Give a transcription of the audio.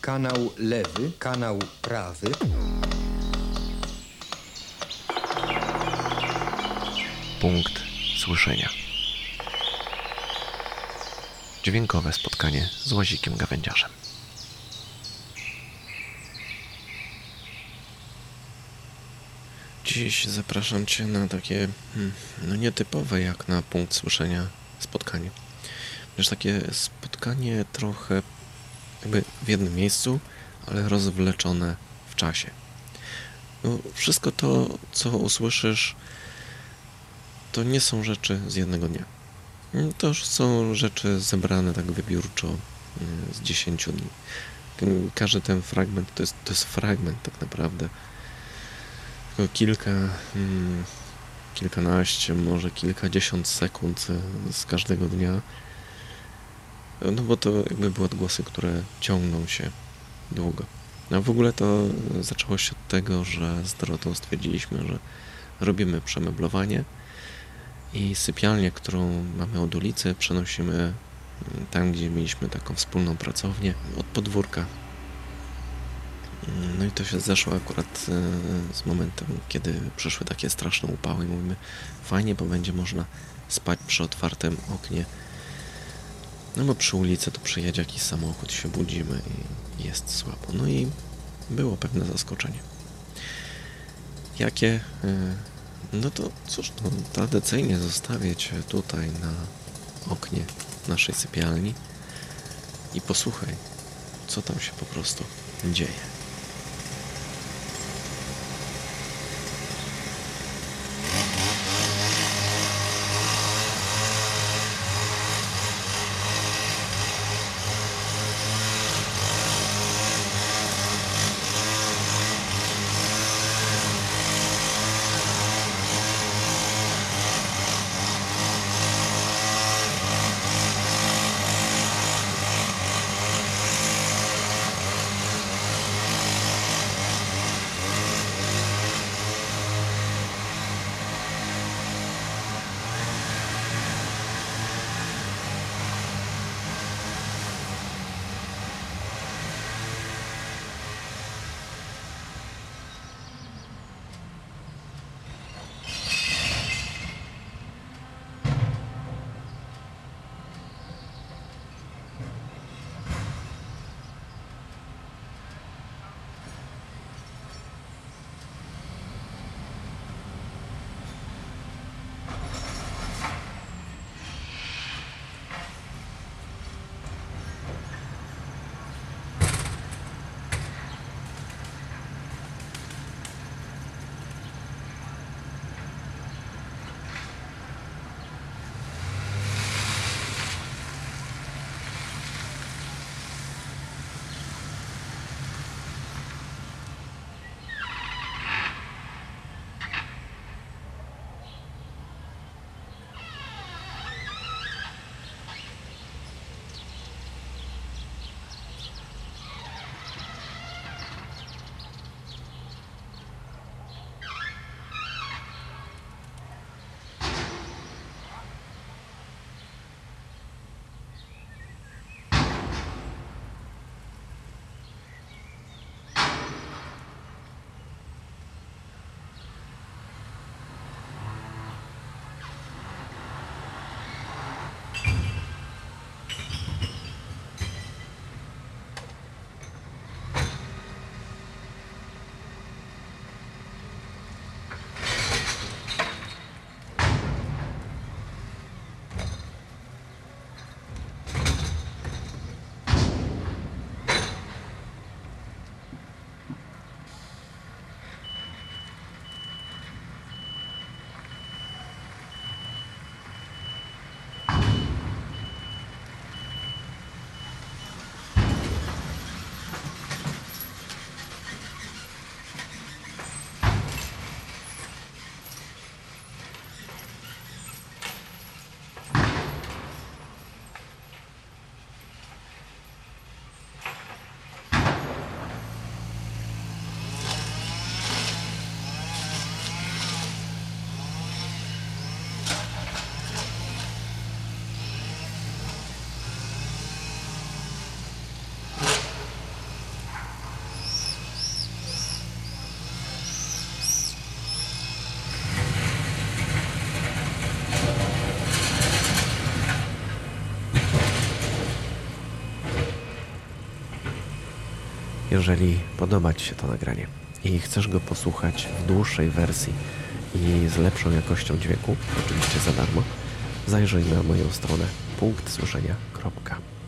kanał lewy, kanał prawy. Punkt słyszenia. Dźwiękowe spotkanie z łazikiem gawędziarzem. Dziś zapraszam Cię na takie hmm, no nietypowe jak na punkt słyszenia spotkanie. Wiesz, takie spotkanie trochę jakby w jednym miejscu, ale rozwleczone w czasie. No, wszystko to, co usłyszysz, to nie są rzeczy z jednego dnia. To już są rzeczy zebrane tak wybiórczo y, z dziesięciu dni. Każdy ten fragment to jest, to jest fragment tak naprawdę. Tylko kilka, hmm, kilkanaście, może kilkadziesiąt sekund z każdego dnia. No bo to jakby były odgłosy, które ciągną się długo. A w ogóle to zaczęło się od tego, że z Dorotą stwierdziliśmy, że robimy przemeblowanie i sypialnię, którą mamy od ulicy, przenosimy tam, gdzie mieliśmy taką wspólną pracownię, od podwórka. No i to się zeszło akurat e, z momentem, kiedy przyszły takie straszne upały i mówimy, fajnie, bo będzie można spać przy otwartym oknie. No bo przy ulicy to przyjedzie jakiś samochód, się budzimy i jest słabo. No i było pewne zaskoczenie. Jakie? E, no to cóż, no, tradycyjnie zostawię Cię tutaj na oknie naszej sypialni i posłuchaj, co tam się po prostu dzieje. Jeżeli podoba Ci się to nagranie i chcesz go posłuchać w dłuższej wersji i z lepszą jakością dźwięku, oczywiście za darmo, zajrzyj na moją stronę punktsłyszenia.pl